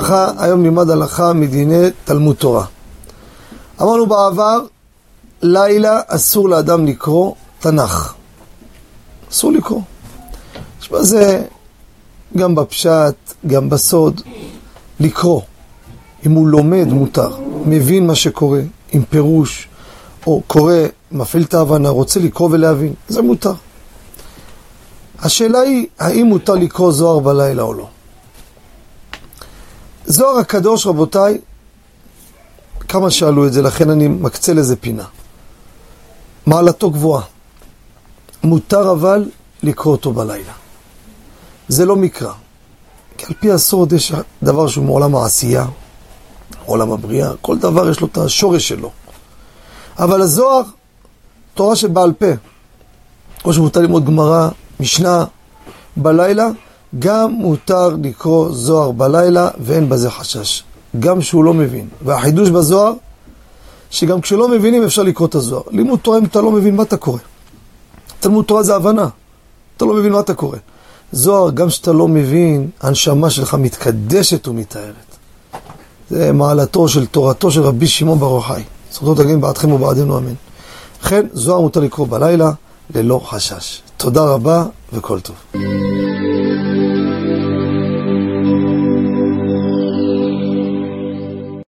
ככה, היום נלמד הלכה מדיני תלמוד תורה. אמרנו בעבר, לילה אסור לאדם לקרוא תנ"ך. אסור לקרוא. יש בזה גם בפשט, גם בסוד, לקרוא. אם הוא לומד, מותר. מבין מה שקורה, עם פירוש, או קורא, מפעיל את ההבנה, רוצה לקרוא ולהבין, זה מותר. השאלה היא, האם מותר לקרוא זוהר בלילה או לא? זוהר הקדוש, רבותיי, כמה שאלו את זה, לכן אני מקצה לזה פינה. מעלתו גבוהה. מותר אבל לקרוא אותו בלילה. זה לא מקרא. כי על פי הסוד יש דבר שהוא מעולם העשייה, עולם הבריאה, כל דבר יש לו את השורש שלו. אבל הזוהר, תורה שבעל פה, או שמותר ללמוד גמרא, משנה, בלילה, גם מותר לקרוא זוהר בלילה ואין בזה חשש. גם שהוא לא מבין. והחידוש בזוהר, שגם כשלא מבינים אפשר לקרוא את הזוהר. לימוד תורה, אם אתה לא מבין, מה אתה קורא? תלמוד תורה זה הבנה. אתה לא מבין מה אתה קורא. זוהר, גם כשאתה לא מבין, הנשמה שלך מתקדשת ומתארת. זה מעלתו של תורתו של רבי שמעון בר יוחאי. זכותו תגן בעדכם ובעדנו אמן. לכן, זוהר מותר לקרוא בלילה ללא חשש. תודה רבה וכל טוב.